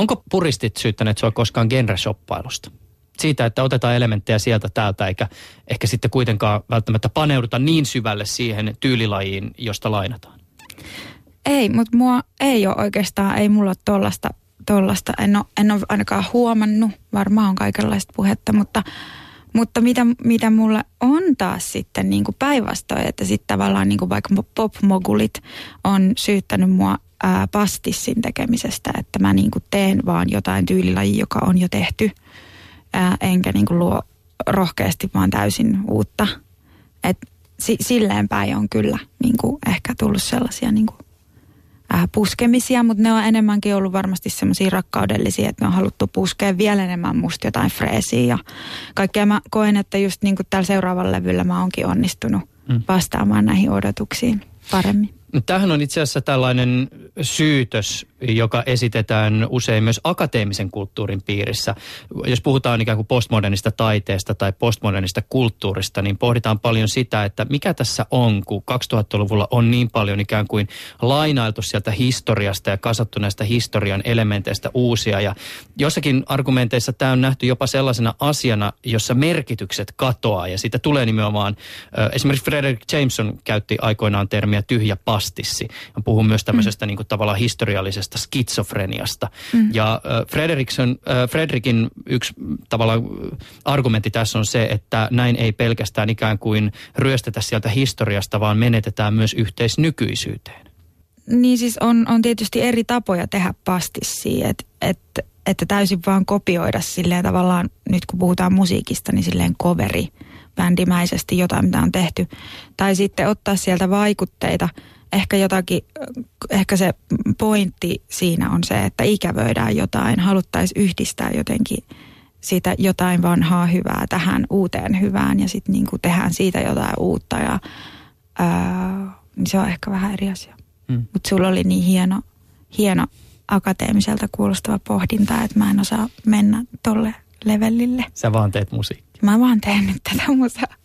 Onko puristit syyttäneet sua koskaan genreshoppailusta? Siitä, että otetaan elementtejä sieltä täältä, eikä ehkä sitten kuitenkaan välttämättä paneuduta niin syvälle siihen tyylilajiin, josta lainataan. Ei, mutta mua ei ole oikeastaan, ei mulla ole tollasta, tollasta en, ole, en ole ainakaan huomannut, varmaan on kaikenlaista puhetta, mutta, mutta mitä, mitä mulle on taas sitten niin kuin päinvastoin, että sitten tavallaan niin kuin vaikka popmogulit on syyttänyt mua ää, pastissin tekemisestä, että mä niin kuin teen vaan jotain tyylilajia, joka on jo tehty, ää, enkä niin kuin luo rohkeasti vaan täysin uutta. Et si, silleen päin on kyllä niin kuin ehkä tullut sellaisia niin kuin äh, puskemisia, mutta ne on enemmänkin ollut varmasti semmoisia rakkaudellisia, että me on haluttu puskea vielä enemmän musta jotain freesiä ja kaikkea mä koen, että just niin kuin tällä seuraavalla levyllä mä oonkin onnistunut mm. vastaamaan näihin odotuksiin paremmin. Tämähän on itse asiassa tällainen syytös, joka esitetään usein myös akateemisen kulttuurin piirissä. Jos puhutaan ikään kuin postmodernista taiteesta tai postmodernista kulttuurista, niin pohditaan paljon sitä, että mikä tässä on, kun 2000-luvulla on niin paljon ikään kuin lainailtu sieltä historiasta ja kasattu näistä historian elementeistä uusia. Ja jossakin argumenteissa tämä on nähty jopa sellaisena asiana, jossa merkitykset katoaa ja siitä tulee nimenomaan, esimerkiksi Frederick Jameson käytti aikoinaan termiä tyhjä pastissi. Ja puhuu myös tämmöisestä mm. niin kuin tavallaan historiallisesta skitsofreniasta. Mm. Ja äh, Frederiksen, äh, Frederikin yksi tavallaan argumentti tässä on se, että näin ei pelkästään ikään kuin ryöstetä sieltä historiasta, vaan menetetään myös yhteisnykyisyyteen. Niin siis on, on tietysti eri tapoja tehdä pastissia, että et, että täysin vaan kopioida silleen tavallaan, nyt kun puhutaan musiikista, niin silleen coveri bändimäisesti jotain, mitä on tehty. Tai sitten ottaa sieltä vaikutteita – ehkä jotakin, ehkä se pointti siinä on se, että ikävöidään jotain, haluttaisiin yhdistää jotenkin siitä jotain vanhaa hyvää tähän uuteen hyvään ja sitten niin tehdään siitä jotain uutta ja ää, niin se on ehkä vähän eri asia. Mm. Mutta sulla oli niin hieno, hieno akateemiselta kuulostava pohdinta, että mä en osaa mennä tolle levelille. Sä vaan teet musiikkia. Mä vaan teen nyt tätä musaa.